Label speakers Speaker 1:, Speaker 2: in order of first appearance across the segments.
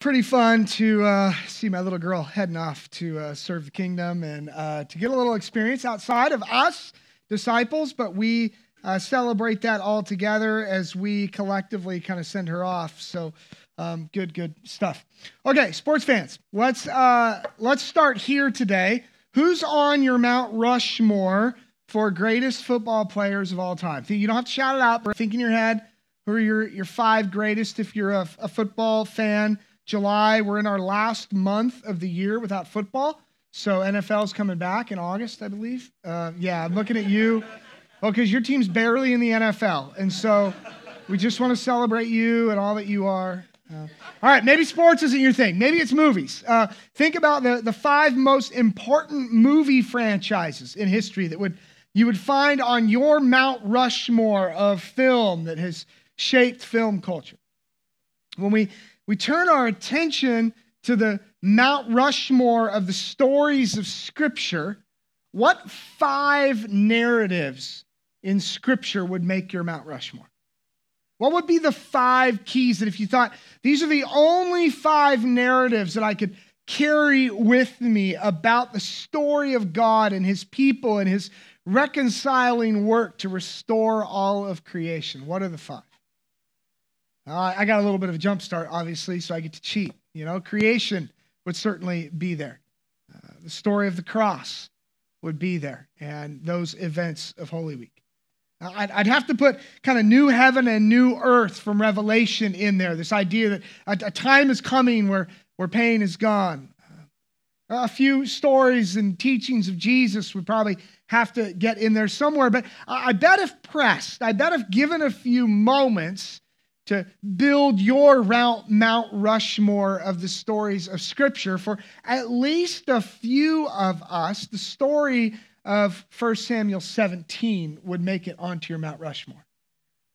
Speaker 1: pretty fun to uh, see my little girl heading off to uh, serve the kingdom and uh, to get a little experience outside of us, disciples, but we uh, celebrate that all together as we collectively kind of send her off. So, um, good, good stuff. Okay, sports fans, let's uh, let's start here today. Who's on your Mount Rushmore for greatest football players of all time? You don't have to shout it out, but think in your head. Who are your, your five greatest if you're a, a football fan? July, we're in our last month of the year without football. So NFL's coming back in August, I believe. Uh, yeah, I'm looking at you. Well, because your team's barely in the NFL. And so we just want to celebrate you and all that you are. Uh, all right, maybe sports isn't your thing. Maybe it's movies. Uh, think about the, the five most important movie franchises in history that would you would find on your Mount Rushmore of film that has shaped film culture. When we we turn our attention to the Mount Rushmore of the stories of Scripture, what five narratives in Scripture would make your Mount Rushmore? What would be the five keys that if you thought these are the only five narratives that I could carry with me about the story of God and his people and his reconciling work to restore all of creation? What are the five? Uh, I got a little bit of a jump start, obviously, so I get to cheat. You know, creation would certainly be there. Uh, the story of the cross would be there, and those events of Holy Week. I'd, I'd have to put kind of new heaven and new earth from Revelation in there. This idea that a, a time is coming where, where pain is gone. Uh, a few stories and teachings of Jesus would probably have to get in there somewhere. But I bet if pressed, I bet if given a few moments, to build your Mount Rushmore of the stories of Scripture. For at least a few of us, the story of 1 Samuel 17 would make it onto your Mount Rushmore.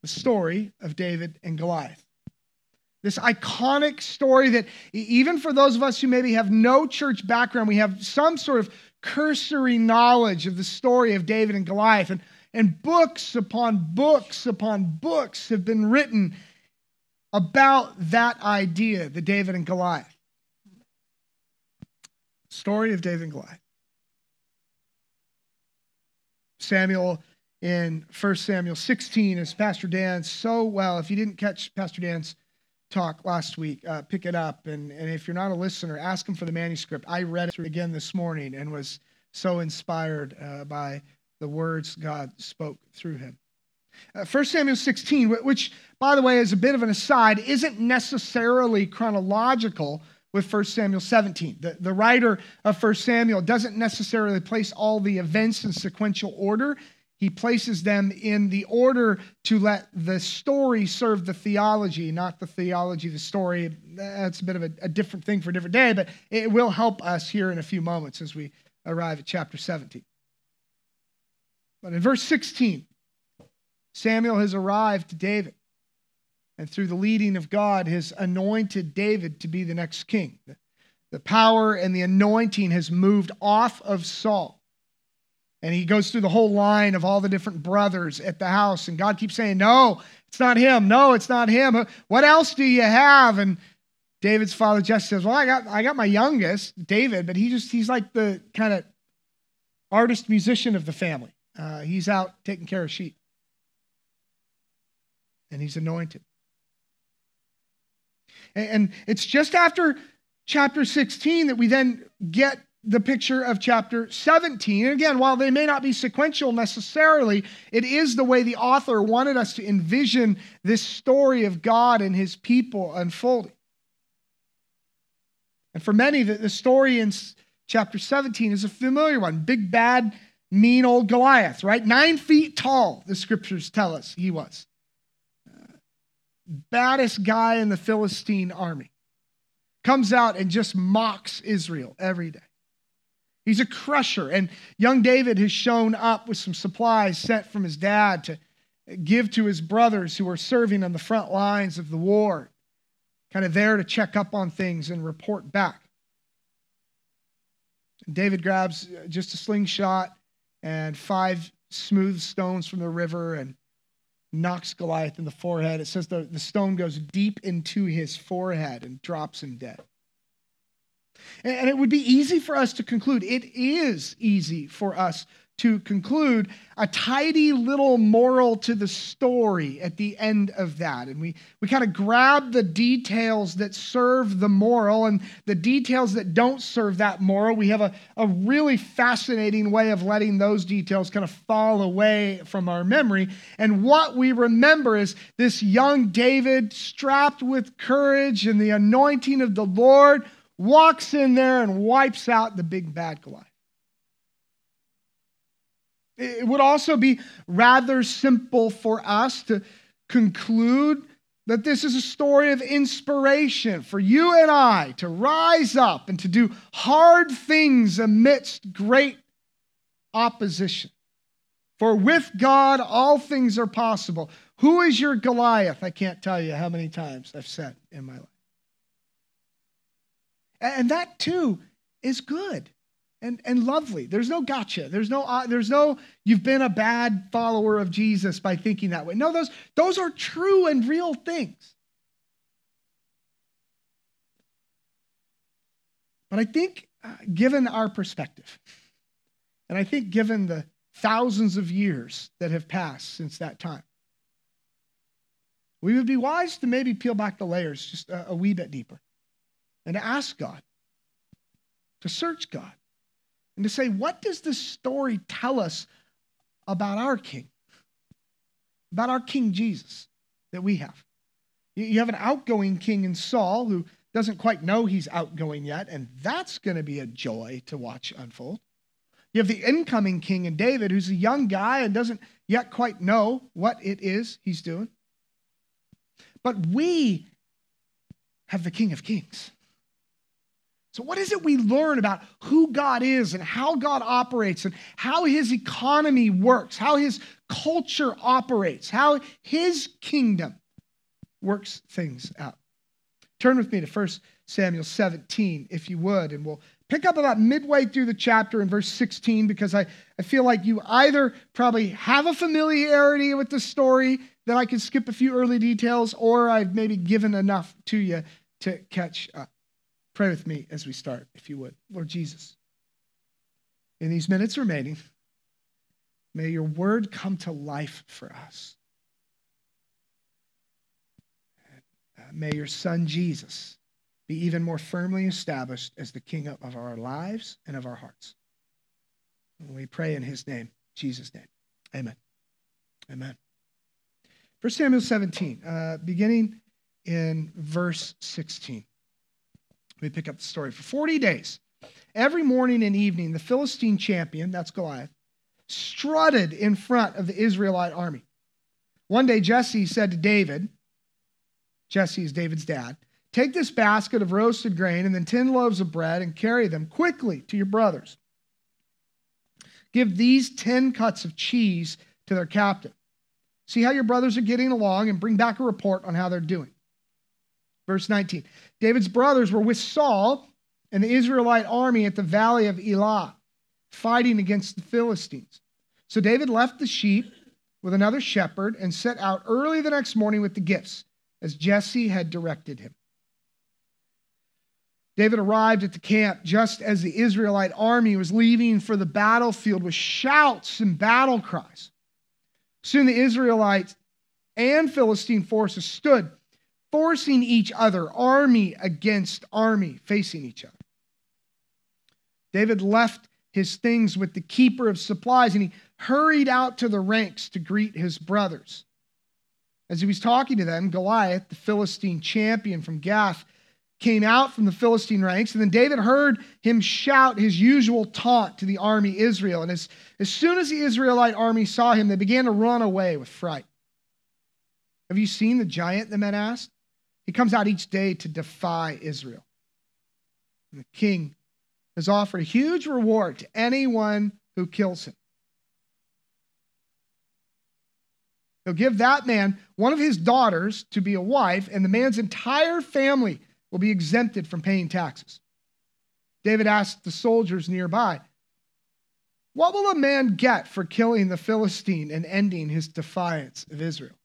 Speaker 1: The story of David and Goliath. This iconic story that, even for those of us who maybe have no church background, we have some sort of cursory knowledge of the story of David and Goliath. And, and books upon books upon books have been written about that idea, the David and Goliath. Story of David and Goliath. Samuel in 1 Samuel 16, as Pastor Dan so well, if you didn't catch Pastor Dan's talk last week, uh, pick it up. And, and if you're not a listener, ask him for the manuscript. I read it again this morning and was so inspired uh, by the words God spoke through him. Uh, 1 Samuel 16, which, by the way, is a bit of an aside, isn't necessarily chronological with 1 Samuel 17. The, the writer of 1 Samuel doesn't necessarily place all the events in sequential order. He places them in the order to let the story serve the theology, not the theology, the story. That's a bit of a, a different thing for a different day, but it will help us here in a few moments as we arrive at chapter 17. But in verse 16, Samuel has arrived to David. And through the leading of God, has anointed David to be the next king. The power and the anointing has moved off of Saul. And he goes through the whole line of all the different brothers at the house. And God keeps saying, No, it's not him. No, it's not him. What else do you have? And David's father Jesse says, Well, I got I got my youngest, David, but he just he's like the kind of artist musician of the family. Uh, he's out taking care of sheep and he's anointed. And it's just after chapter 16 that we then get the picture of chapter 17. And again, while they may not be sequential necessarily, it is the way the author wanted us to envision this story of God and his people unfolding. And for many, the, story in chapter 17 is a familiar one big, bad, mean old Goliath, right? Nine feet tall, the scriptures tell us he was baddest guy in the Philistine army, comes out and just mocks Israel every day. He's a crusher. And young David has shown up with some supplies sent from his dad to give to his brothers who are serving on the front lines of the war, kind of there to check up on things and report back. David grabs just a slingshot and five smooth stones from the river and knocks Goliath in the forehead. It says the, the stone goes deep into his forehead and drops him dead. And, and it would be easy for us to conclude, it is easy for us to conclude a tidy little moral to the story at the end of that. And we, we kind of grab the details that serve the moral and the details that don't serve that moral. We have a, a really fascinating way of letting those details kind of fall away from our memory. And what we remember is this young David, strapped with courage and the anointing of the Lord, walks in there and wipes out the big bad Goliath. It would also be rather simple for us to conclude that this is a story of inspiration for you and I to rise up and to do hard things amidst great opposition. For with God, all things are possible. Who is your Goliath? I can't tell you how many times I've said in my life. And that too is good and, and lovely. There's no gotcha. There's no, uh, there's no, you've been a bad follower of Jesus by thinking that way. No, those, those are true and real things. But I think, uh, given our perspective, and I think given the thousands of years that have passed since that time, we would be wise to maybe peel back the layers just a, a wee bit deeper and to ask God, to search God and to say, what does this story tell us about our King? About our King Jesus that we have. You have an outgoing king in Saul who doesn't quite know he's outgoing yet, and that's going to be a joy to watch unfold. You have the incoming king in David who's a young guy and doesn't yet quite know what it is he's doing. But we have the King of Kings. So, what is it we learn about who God is and how God operates and how his economy works, how his culture operates, how his kingdom works things out? Turn with me to 1 Samuel 17, if you would, and we'll pick up about midway through the chapter in verse 16 because I, I feel like you either probably have a familiarity with the story that I can skip a few early details, or I've maybe given enough to you to catch up. Pray with me as we start, if you would. Lord Jesus, in these minutes remaining, may your word come to life for us. May your son Jesus be even more firmly established as the king of our lives and of our hearts. We pray in his name, Jesus' name. Amen. Amen. 1 Samuel 17, uh, beginning in verse 16. We pick up the story. For 40 days, every morning and evening, the Philistine champion, that's Goliath, strutted in front of the Israelite army. One day, Jesse said to David, Jesse is David's dad, Take this basket of roasted grain and then 10 loaves of bread and carry them quickly to your brothers. Give these 10 cuts of cheese to their captain. See how your brothers are getting along and bring back a report on how they're doing. Verse 19 David's brothers were with Saul and the Israelite army at the valley of Elah, fighting against the Philistines. So David left the sheep with another shepherd and set out early the next morning with the gifts, as Jesse had directed him. David arrived at the camp just as the Israelite army was leaving for the battlefield with shouts and battle cries. Soon the Israelites and Philistine forces stood forcing each other, army against army, facing each other. David left his things with the keeper of supplies and he hurried out to the ranks to greet his brothers. As he was talking to them, Goliath, the Philistine champion from Gath, came out from the Philistine ranks, and then David heard him shout his usual taunt to the army Israel. And as, as soon as the Israelite army saw him, they began to run away with fright. Have you seen the giant? The men asked. He comes out each day to defy Israel. And the king has offered a huge reward to anyone who kills him. He'll give that man one of his daughters to be a wife, and the man's entire family will be exempted from paying taxes. David asked the soldiers nearby, What will a man get for killing the Philistine and ending his defiance of Israel?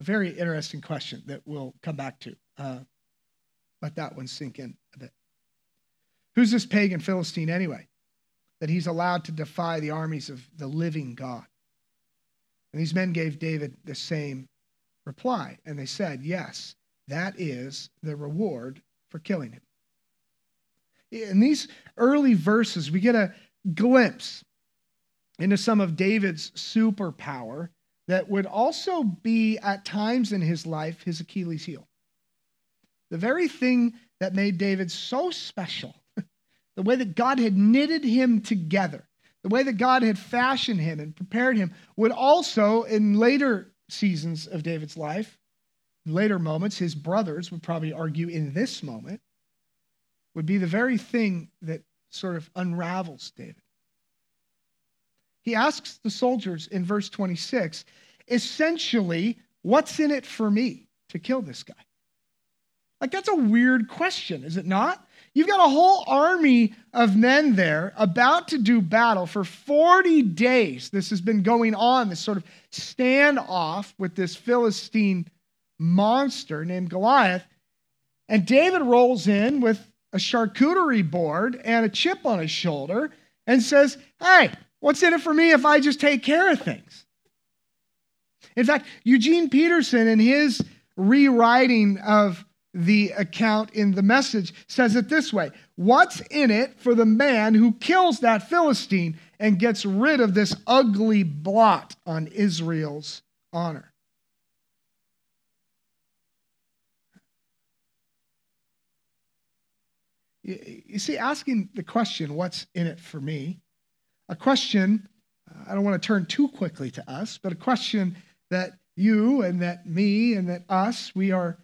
Speaker 1: A very interesting question that we'll come back to. Uh, let that one sink in a bit. Who's this pagan Philistine anyway? That he's allowed to defy the armies of the living God. And these men gave David the same reply. And they said, Yes, that is the reward for killing him. In these early verses, we get a glimpse into some of David's superpower that would also be at times in his life his Achilles heel. The very thing that made David so special, the way that God had knitted him together, the way that God had fashioned him and prepared him, would also, in later seasons of David's life, later moments, his brothers would probably argue in this moment, would be the very thing that sort of unravels David. He asks the soldiers in verse 26 essentially, what's in it for me to kill this guy? Like, that's a weird question, is it not? You've got a whole army of men there about to do battle for 40 days. This has been going on, this sort of standoff with this Philistine monster named Goliath. And David rolls in with a charcuterie board and a chip on his shoulder and says, Hey, what's in it for me if I just take care of things? In fact, Eugene Peterson, in his rewriting of the account in the message says it this way What's in it for the man who kills that Philistine and gets rid of this ugly blot on Israel's honor? You see, asking the question, What's in it for me? A question, I don't want to turn too quickly to us, but a question that you and that me and that us, we are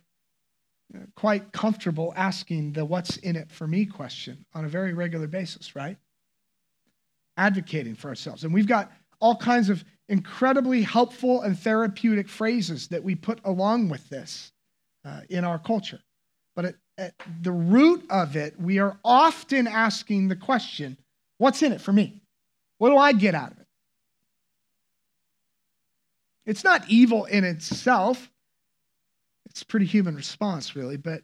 Speaker 1: quite comfortable asking the what's in it for me question on a very regular basis, right? Advocating for ourselves. And we've got all kinds of incredibly helpful and therapeutic phrases that we put along with this uh, in our culture. But at the root of it, we are often asking the question what's in it for me? What do I get out of it? It's not evil in itself. It's a pretty human response, really. But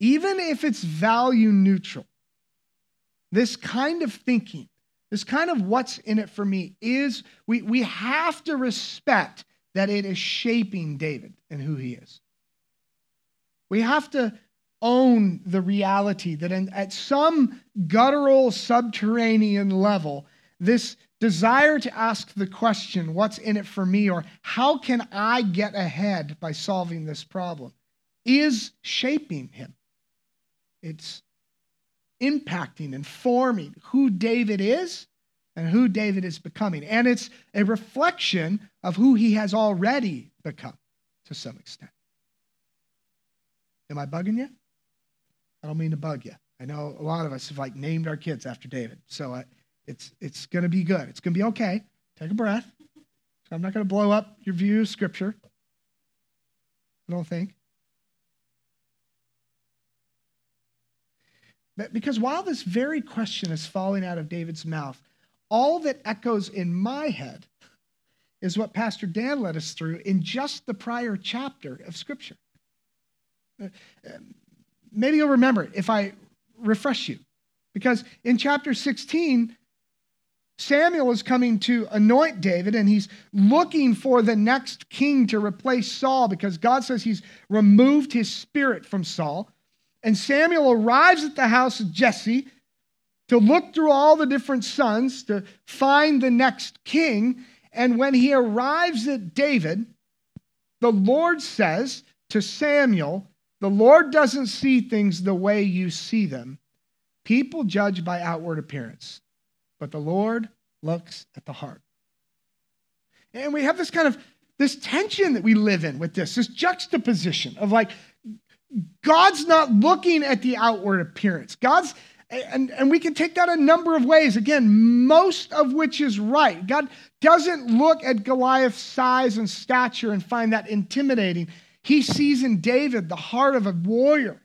Speaker 1: even if it's value neutral, this kind of thinking, this kind of what's in it for me is we, we have to respect that it is shaping David and who he is. We have to own the reality that in, at some guttural subterranean level, this desire to ask the question, what's in it for me, or how can I get ahead by solving this problem, is shaping him. It's impacting and forming who David is and who David is becoming. And it's a reflection of who he has already become to some extent. Am I bugging you? I don't mean to bug you. I know a lot of us have like named our kids after David. So I, it's, it's going to be good. It's going to be okay. Take a breath. I'm not going to blow up your view of Scripture. I don't think. But because while this very question is falling out of David's mouth, all that echoes in my head is what Pastor Dan led us through in just the prior chapter of Scripture. Uh, maybe you'll remember it if I refresh you. Because in chapter 16, Samuel is coming to anoint David and he's looking for the next king to replace Saul because God says he's removed his spirit from Saul. And Samuel arrives at the house of Jesse to look through all the different sons to find the next king. And when he arrives at David, the Lord says to Samuel, The Lord doesn't see things the way you see them. People judge by outward appearance but the Lord looks at the heart. And we have this kind of this tension that we live in with this, this juxtaposition of like, God's not looking at the outward appearance. God's, and, and we can take that a number of ways. Again, most of which is right. God doesn't look at Goliath's size and stature and find that intimidating. He sees in David the heart of a warrior.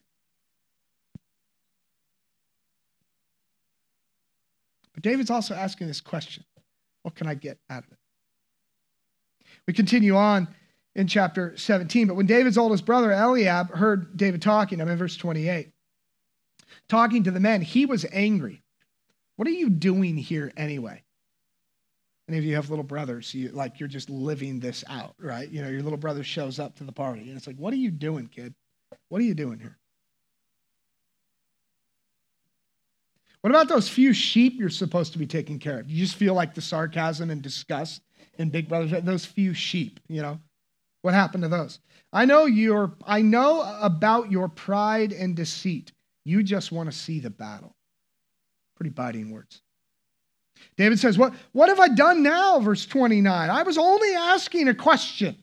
Speaker 1: But David's also asking this question What can I get out of it? We continue on in chapter 17. But when David's oldest brother, Eliab, heard David talking, I'm in verse 28, talking to the men, he was angry. What are you doing here anyway? Any of you have little brothers, you like you're just living this out, right? You know, your little brother shows up to the party, and it's like, what are you doing, kid? What are you doing here? What about those few sheep you're supposed to be taking care of? You just feel like the sarcasm and disgust in Big Brother, those few sheep, you know? What happened to those? I know your I know about your pride and deceit. You just want to see the battle. Pretty biting words. David says, What, what have I done now? Verse 29. I was only asking a question.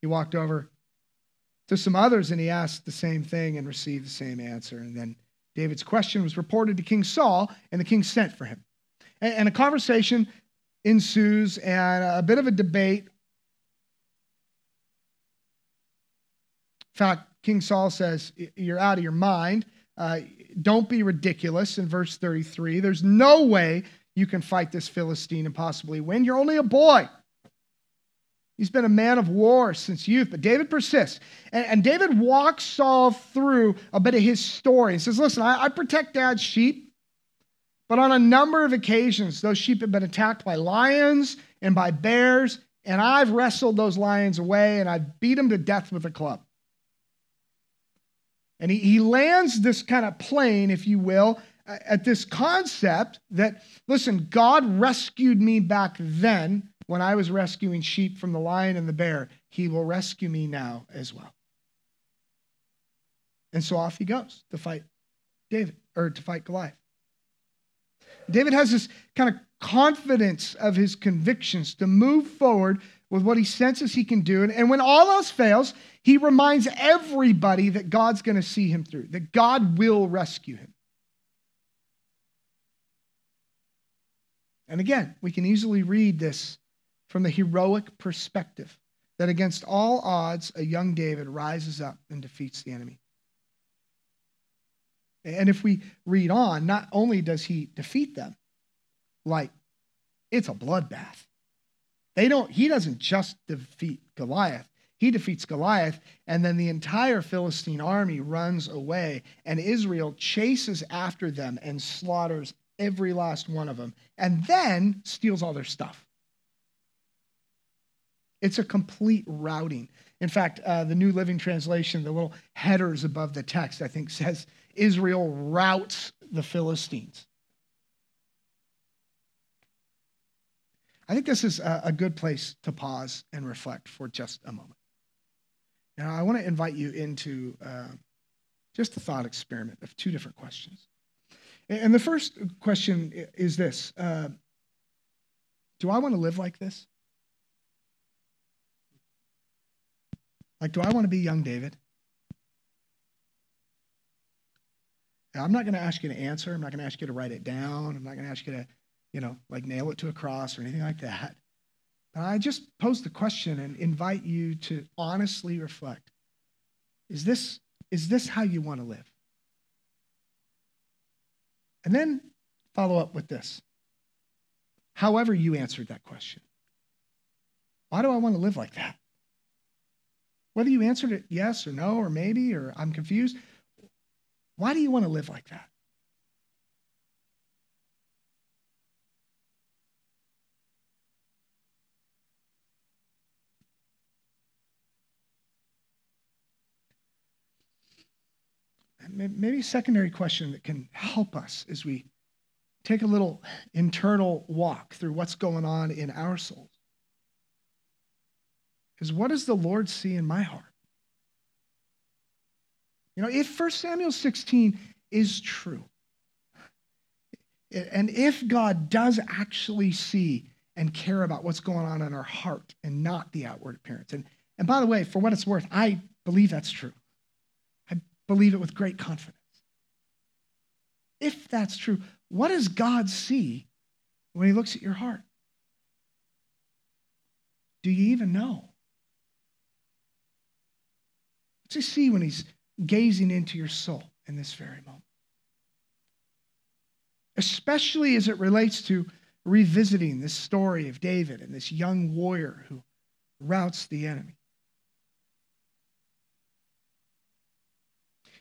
Speaker 1: He walked over to some others and he asked the same thing and received the same answer. And then David's question was reported to King Saul, and the king sent for him. And, a conversation ensues and a bit of a debate. In fact, King Saul says, You're out of your mind. Uh, don't be ridiculous in verse 33. There's no way you can fight this Philistine and possibly win. You're only a boy. He's been a man of war since youth, but David persists. And, and David walks Saul through a bit of his story. He says, Listen, I, I protect dad's sheep, but on a number of occasions, those sheep have been attacked by lions and by bears, and I've wrestled those lions away and I've beat them to death with a club. And he, he lands this kind of plane, if you will, at this concept that, listen, God rescued me back then when I was rescuing sheep from the lion and the bear, he will rescue me now as well. And so off he goes to fight David, or to fight Goliath. David has this kind of confidence of his convictions to move forward with what he senses he can do. And when all else fails, he reminds everybody that God's going to see him through, that God will rescue him. And again, we can easily read this from the heroic perspective that against all odds, a young David rises up and defeats the enemy. And if we read on, not only does he defeat them, like it's a bloodbath. They don't, he doesn't just defeat Goliath. He defeats Goliath, and then the entire Philistine army runs away, and Israel chases after them and slaughters every last one of them, and then steals all their stuff. It's a complete routing. In fact, uh, the New Living Translation, the little headers above the text, I think says Israel routs the Philistines. I think this is a, good place to pause and reflect for just a moment. Now, I want to invite you into uh, just a thought experiment of two different questions. And the first question is this uh, Do I want to live like this? Like, do I want to be young David? Now, I'm not going to ask you to answer. I'm not going to ask you to write it down. I'm not going to ask you to, you know, like nail it to a cross or anything like that. But I just pose the question and invite you to honestly reflect. Is this, is this how you want to live? And then follow up with this. However, you answered that question. Why do I want to live like that? Whether you answered it yes or no or maybe or I'm confused, why do you want to live like that? Maybe a secondary question that can help us as we take a little internal walk through what's going on in our souls is what does the Lord see in my heart? You know, if 1 Samuel 16 is true, and if God does actually see and care about what's going on in our heart and not the outward appearance. And, and by the way, for what it's worth, I believe that's true. I believe it with great confidence. If that's true, what does God see when he looks at your heart? Do you even know? To see when he's gazing into your soul in this very moment. Especially as it relates to revisiting this story of David and this young warrior who routs the enemy.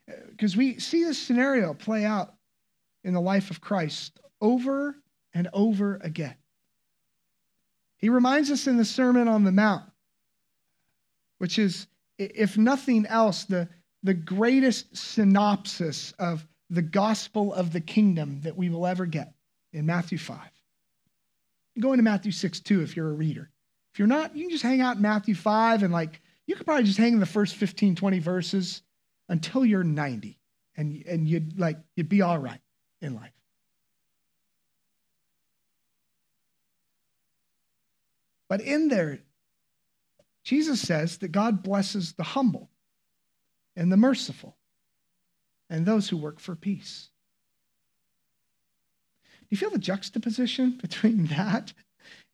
Speaker 1: Uh, because we see this scenario play out in the life of Christ over and over again. He reminds us in the Sermon on the Mount, which is, if nothing else, the, the greatest synopsis of the gospel of the kingdom that we will ever get in Matthew 5. Go into Matthew 6 too if you're a reader. If you're not, you can just hang out in Matthew 5 and like, you could probably just hang in the first 15, 20 verses until you're 90 and, and you'd like, you'd be all right in life. But in there, Jesus says that God blesses the humble and the merciful and those who work for peace. Do you feel the juxtaposition between that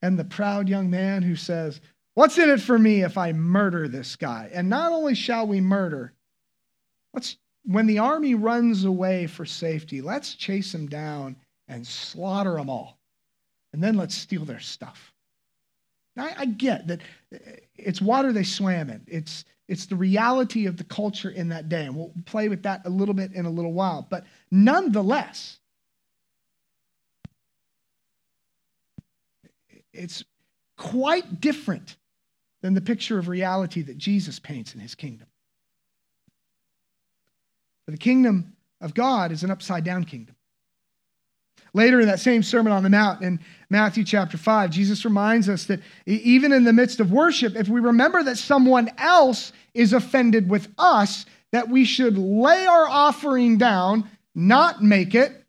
Speaker 1: and the proud young man who says, What's in it for me if I murder this guy? And not only shall we murder, let's, when the army runs away for safety, let's chase them down and slaughter them all. And then let's steal their stuff. I, I get that uh, it's water they swam in. It's, it's the reality of the culture in that day. And we'll play with that a little bit in a little while. But nonetheless, it's quite different than the picture of reality that Jesus paints in his kingdom. For the kingdom of God is an upside down kingdom. Later in that same Sermon on the Mount in Matthew chapter 5, Jesus reminds us that even in the midst of worship, if we remember that someone else is offended with us, that we should lay our offering down, not make it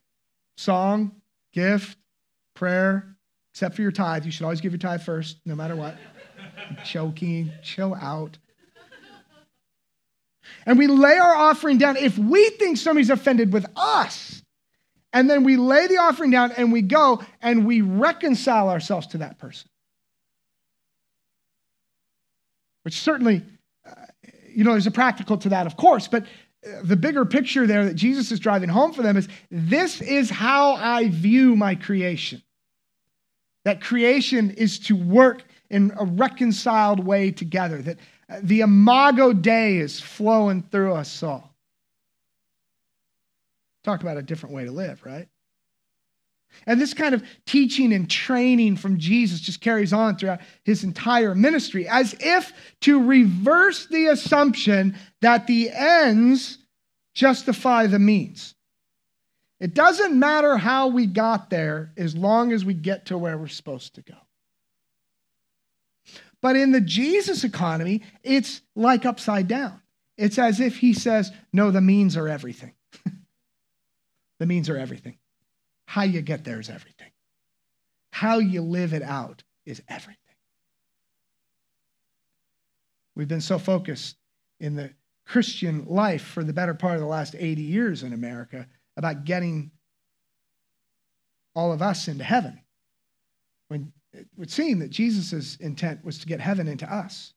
Speaker 1: song, gift, prayer, except for your tithe. You should always give your tithe first, no matter what. choking, chill out. And we lay our offering down. If we think somebody's offended with us, and then we lay the offering down and we go and we reconcile ourselves to that person. Which certainly, uh, you know, there's a practical to that, of course, but uh, the bigger picture there that Jesus is driving home for them is this is how I view my creation. That creation is to work in a reconciled way together, that uh, the imago Dei is flowing through us all. Talk about a different way to live, right? And this kind of teaching and training from Jesus just carries on throughout his entire ministry, as if to reverse the assumption that the ends justify the means. It doesn't matter how we got there as long as we get to where we're supposed to go. But in the Jesus economy, it's like upside down. It's as if he says, No, the means are everything. The means are everything. How you get there is everything. How you live it out is everything. We've been so focused in the Christian life for the better part of the last 80 years in America about getting all of us into heaven. When it would seem that Jesus' intent was to get heaven into us.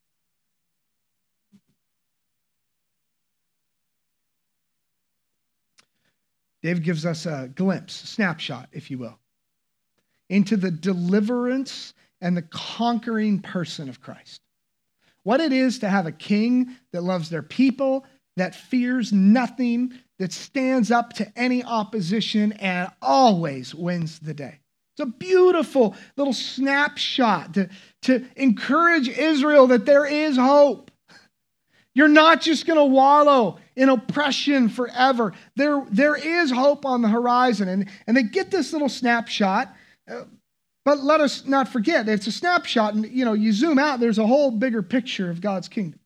Speaker 1: David gives us a glimpse, a snapshot, if you will, into the deliverance and the conquering person of Christ. What it is to have a king that loves their people, that fears nothing, that stands up to any opposition and always wins the day. It's a beautiful little snapshot to, to encourage Israel that there is hope. You're not just going to wallow in oppression forever. There, there is hope on the horizon. And, and they get this little snapshot. Uh, but let us not forget, it's a snapshot. And, you know, you zoom out, there's a whole bigger picture of God's kingdom.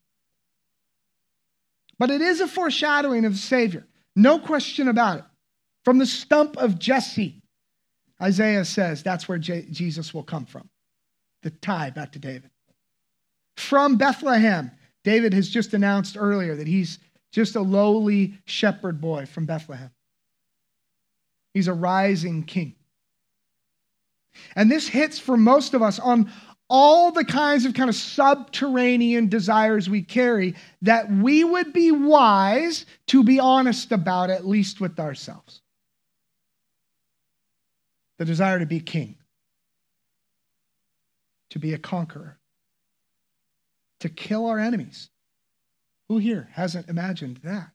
Speaker 1: But it is a foreshadowing of the Savior. No question about it. From the stump of Jesse, Isaiah says that's where J- Jesus will come from. The tie back to David. From Bethlehem, David has just announced earlier that he's just a lowly shepherd boy from Bethlehem. He's a rising king. And this hits for most of us on all the kinds of kind of subterranean desires we carry that we would be wise to be honest about, at least with ourselves. The desire to be king, to be a conqueror, to kill our enemies. Who here hasn't imagined that?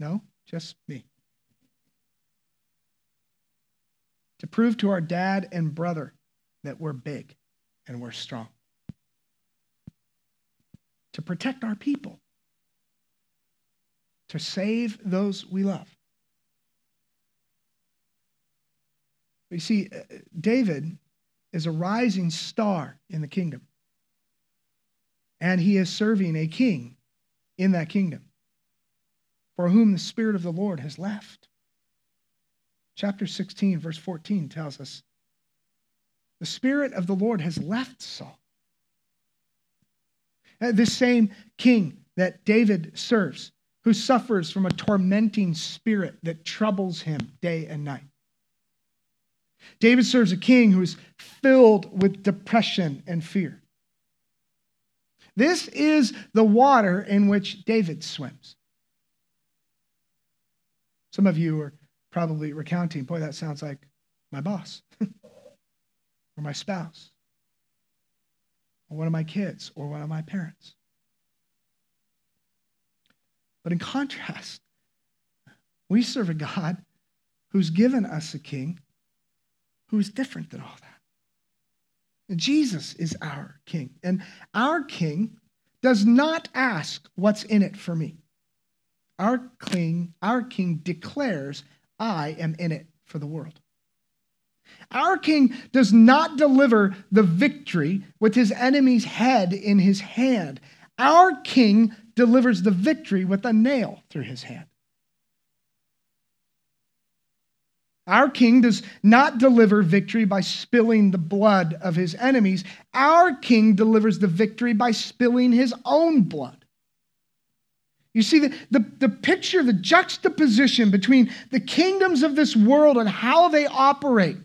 Speaker 1: No, just me. To prove to our dad and brother that we're big and we're strong. To protect our people. To save those we love. You see, uh, David is a rising star in the kingdom. And he is serving a king in that kingdom for whom the Spirit of the Lord has left. Chapter 16, verse 14 tells us the Spirit of the Lord has left Saul. Uh, this same king that David serves, who suffers from a tormenting spirit that troubles him day and night. David serves a king who is filled with depression and fear. This is the water in which David swims. Some of you are probably recounting, boy, that sounds like my boss, or my spouse, or one of my kids, or one of my parents. But in contrast, we serve a God who's given us a king who is different than all that. Jesus is our king. And our king does not ask, What's in it for me? Our king, our king declares, I am in it for the world. Our king does not deliver the victory with his enemy's head in his hand. Our king delivers the victory with a nail through his hand. Our king does not deliver victory by spilling the blood of his enemies. Our king delivers the victory by spilling his own blood. You see, the, the, the, picture, the juxtaposition between the kingdoms of this world and how they operate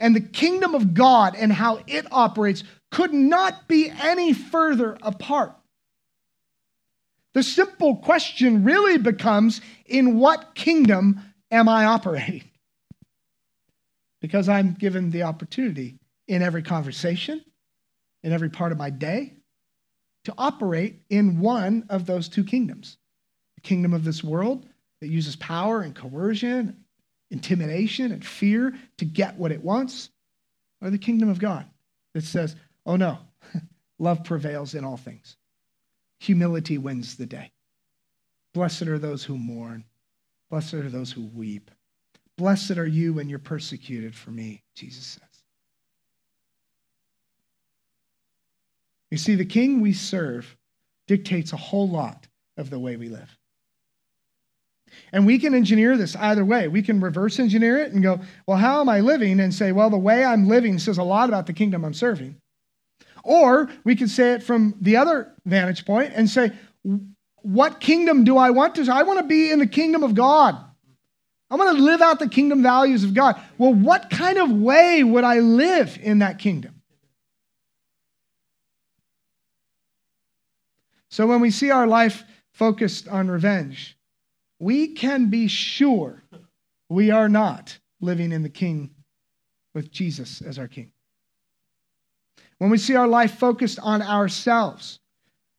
Speaker 1: and the kingdom of God and how it operates could not be any further apart. The simple question really becomes in what kingdom am I operating? Because I'm given the opportunity in every conversation, in every part of my day, to operate in one of those two kingdoms the kingdom of this world that uses power and coercion, intimidation and fear to get what it wants, or the kingdom of God that says, oh no, love prevails in all things. Humility wins the day. Blessed are those who mourn. Blessed are those who weep. Blessed are you when you're persecuted for me, Jesus says. You see, the king we serve dictates a whole lot of the way we live. And we can engineer this either way. We can reverse engineer it and go, well, how am I living? And say, well, the way I'm living says a lot about the kingdom I'm serving. Or we can say it from the other vantage point and say, what kingdom do I want to? I want to be in the kingdom of God. I want to live out the kingdom values of God. Well, what kind of way would I live in that kingdom? So when we see our life focused on revenge, we can be sure we are not living in the king with Jesus as our king. When we see our life focused on ourselves,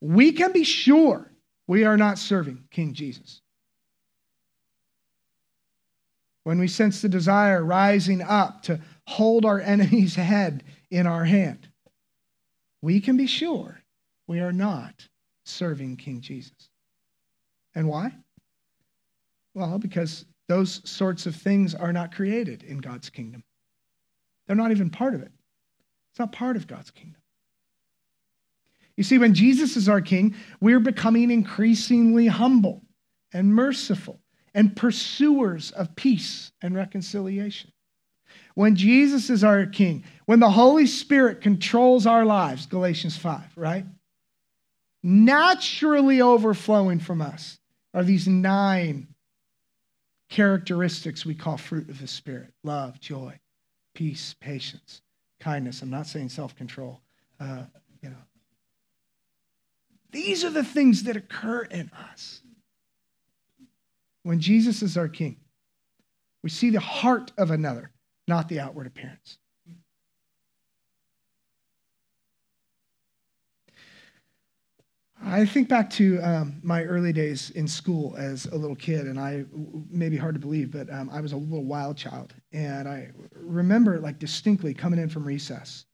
Speaker 1: we can be sure we are not serving King Jesus when we sense the desire rising up to hold our enemy's head in our hand, we can be sure we are not serving King Jesus. And why? Well, because those sorts of things are not created in God's kingdom. They're not even part of it. It's not part of God's kingdom. You see, when Jesus is our king, we're becoming increasingly humble and merciful and pursuers of peace and reconciliation. When Jesus is our King, when the Holy Spirit controls our lives, Galatians 5, right? Naturally overflowing from us are these nine characteristics we call fruit of the Spirit love, joy, peace, patience, kindness. I'm not saying self control. Uh, you know, these are the things that occur in us when Jesus is our king, we see the heart of another, not the outward appearance. I think back to um, my early days in school as a little kid, and I maybe hard to believe, but um, I was a little wild child, and I remember like distinctly coming in from recess.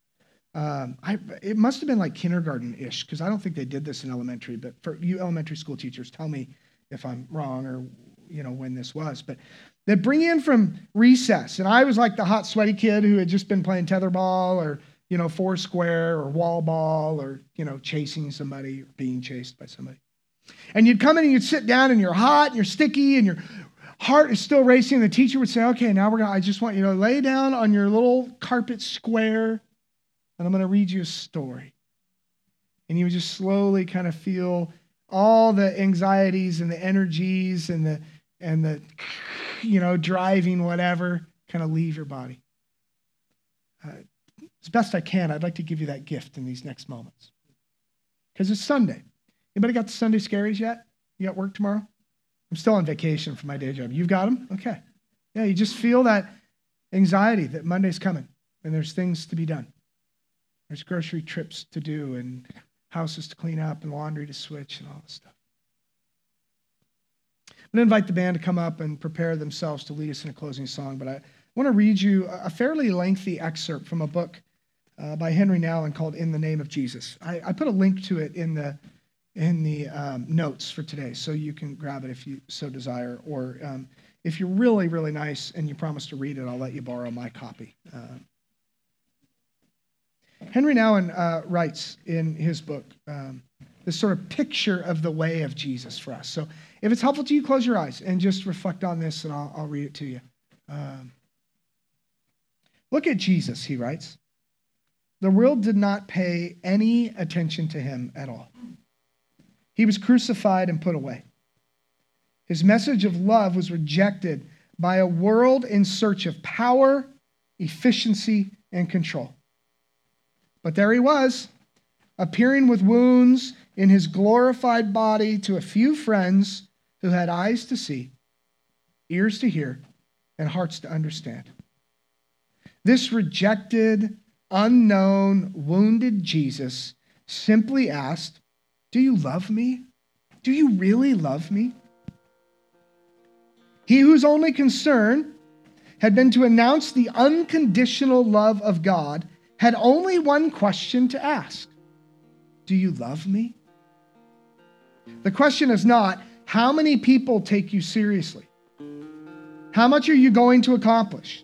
Speaker 1: Um, I, it must have been like kindergarten-ish because I don't think they did this in elementary. But for you elementary school teachers, tell me if I'm wrong or you know when this was. But they'd bring in from recess, and I was like the hot, sweaty kid who had just been playing tetherball or you know, four square or wall ball or, you know, chasing somebody or being chased by somebody. And you'd come in and you'd sit down and you're hot and you're sticky and your heart is still racing. The teacher would say, okay, now we're going to, I just want you to lay down on your little carpet square and I'm going to read you a story. And you would just slowly kind of feel all the anxieties and the energies and the, and the, you know, driving whatever kind of leave your body. Uh, as best I can, I'd like to give you that gift in these next moments. Because it's Sunday. Anybody got the Sunday scaries yet? You got work tomorrow? I'm still on vacation from my day job. You've got them? Okay. Yeah, you just feel that anxiety that Monday's coming and there's things to be done. There's grocery trips to do and houses to clean up and laundry to switch and all this stuff. Going to invite the band to come up and prepare themselves to lead us in a closing song, but I want to read you a fairly lengthy excerpt from a book uh, by Henri Nouwen called In the Name of Jesus. I, I put a link to it in the, in the um, notes for today, so you can grab it if you so desire. Or um, if you're really, really nice and you promise to read it, I'll let you borrow my copy. Uh, Henri Nouwen uh, writes in his book um, this sort of picture of the way of Jesus for us. So if it's helpful to you, close your eyes and just reflect on this, and I'll, I'll read it to you. Um, look at Jesus, he writes. The world did not pay any attention to him at all. He was crucified and put away. His message of love was rejected by a world in search of power, efficiency, and control. But there he was, appearing with wounds in his glorified body to a few friends who had eyes to see, ears to hear, and hearts to understand. This rejected, unknown, wounded Jesus simply asked, Do you love me? Do you really love me? He whose only concern had been to announce the unconditional love of God had only one question to ask Do you love me? The question is not, How many people take you seriously? How much are you going to accomplish?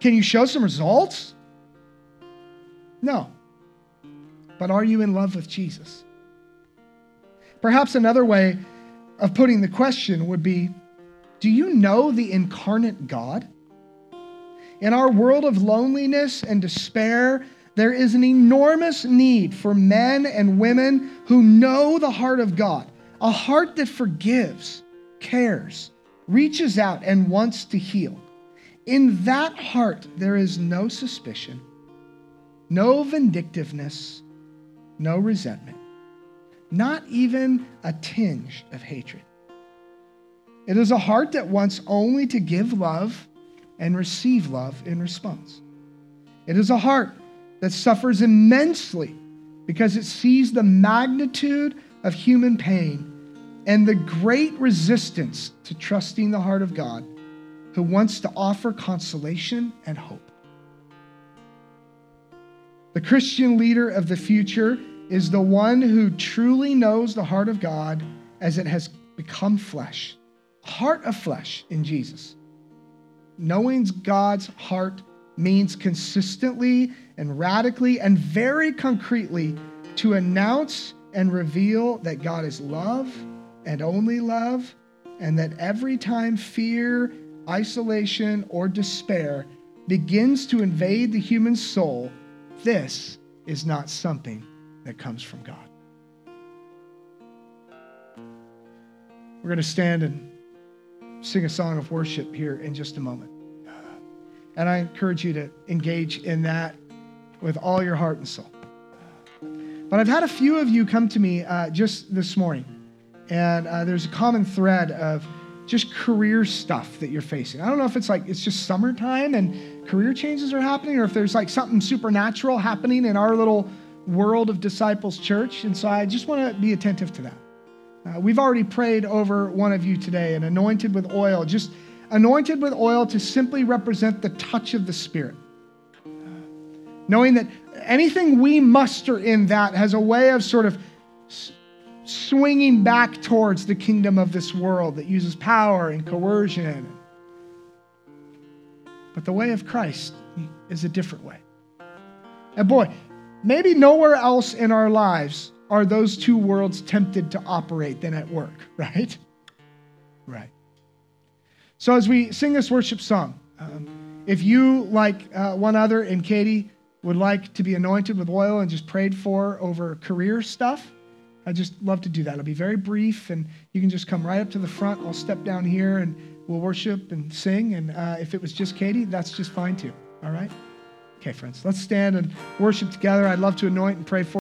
Speaker 1: Can you show some results? No. But are you in love with Jesus? Perhaps another way of putting the question would be Do you know the incarnate God? In our world of loneliness and despair, there is an enormous need for men and women who know the heart of God, a heart that forgives, cares, reaches out, and wants to heal. In that heart, there is no suspicion, no vindictiveness, no resentment, not even a tinge of hatred. It is a heart that wants only to give love and receive love in response. It is a heart that suffers immensely because it sees the magnitude of human pain and the great resistance to trusting the heart of God who wants to offer consolation and hope. The Christian leader of the future is the one who truly knows the heart of God as it has become flesh, heart of flesh in Jesus. Knowing God's heart means consistently and radically and very concretely to announce and reveal that God is love and only love, and that every time fear, isolation, or despair begins to invade the human soul, this is not something that comes from God. We're going to stand and sing a song of worship here in just a moment. And I encourage you to engage in that with all your heart and soul. But I've had a few of you come to me uh, just this morning, and uh, there's a common thread of just career stuff that you're facing. I don't know if it's like it's just summertime and career changes are happening, or if there's like something supernatural happening in our little world of Disciples Church. And so I just want to be attentive to that. Uh, we've already prayed over one of you today and anointed with oil, just anointed with oil to simply represent the touch of the Spirit. Knowing that anything we muster in that has a way of sort of swinging back towards the kingdom of this world that uses power and coercion. But the way of Christ is a different way. And boy, maybe nowhere else in our lives are those two worlds tempted to operate than at work, right? Right. So as we sing this worship song, um, if you, like uh, one other and Katie, would like to be anointed with oil and just prayed for over career stuff, I'd just love to do that. It'll be very brief, and you can just come right up to the front. I'll step down here and we'll worship and sing. And uh, if it was just Katie, that's just fine too. All right? Okay, friends, let's stand and worship together. I'd love to anoint and pray for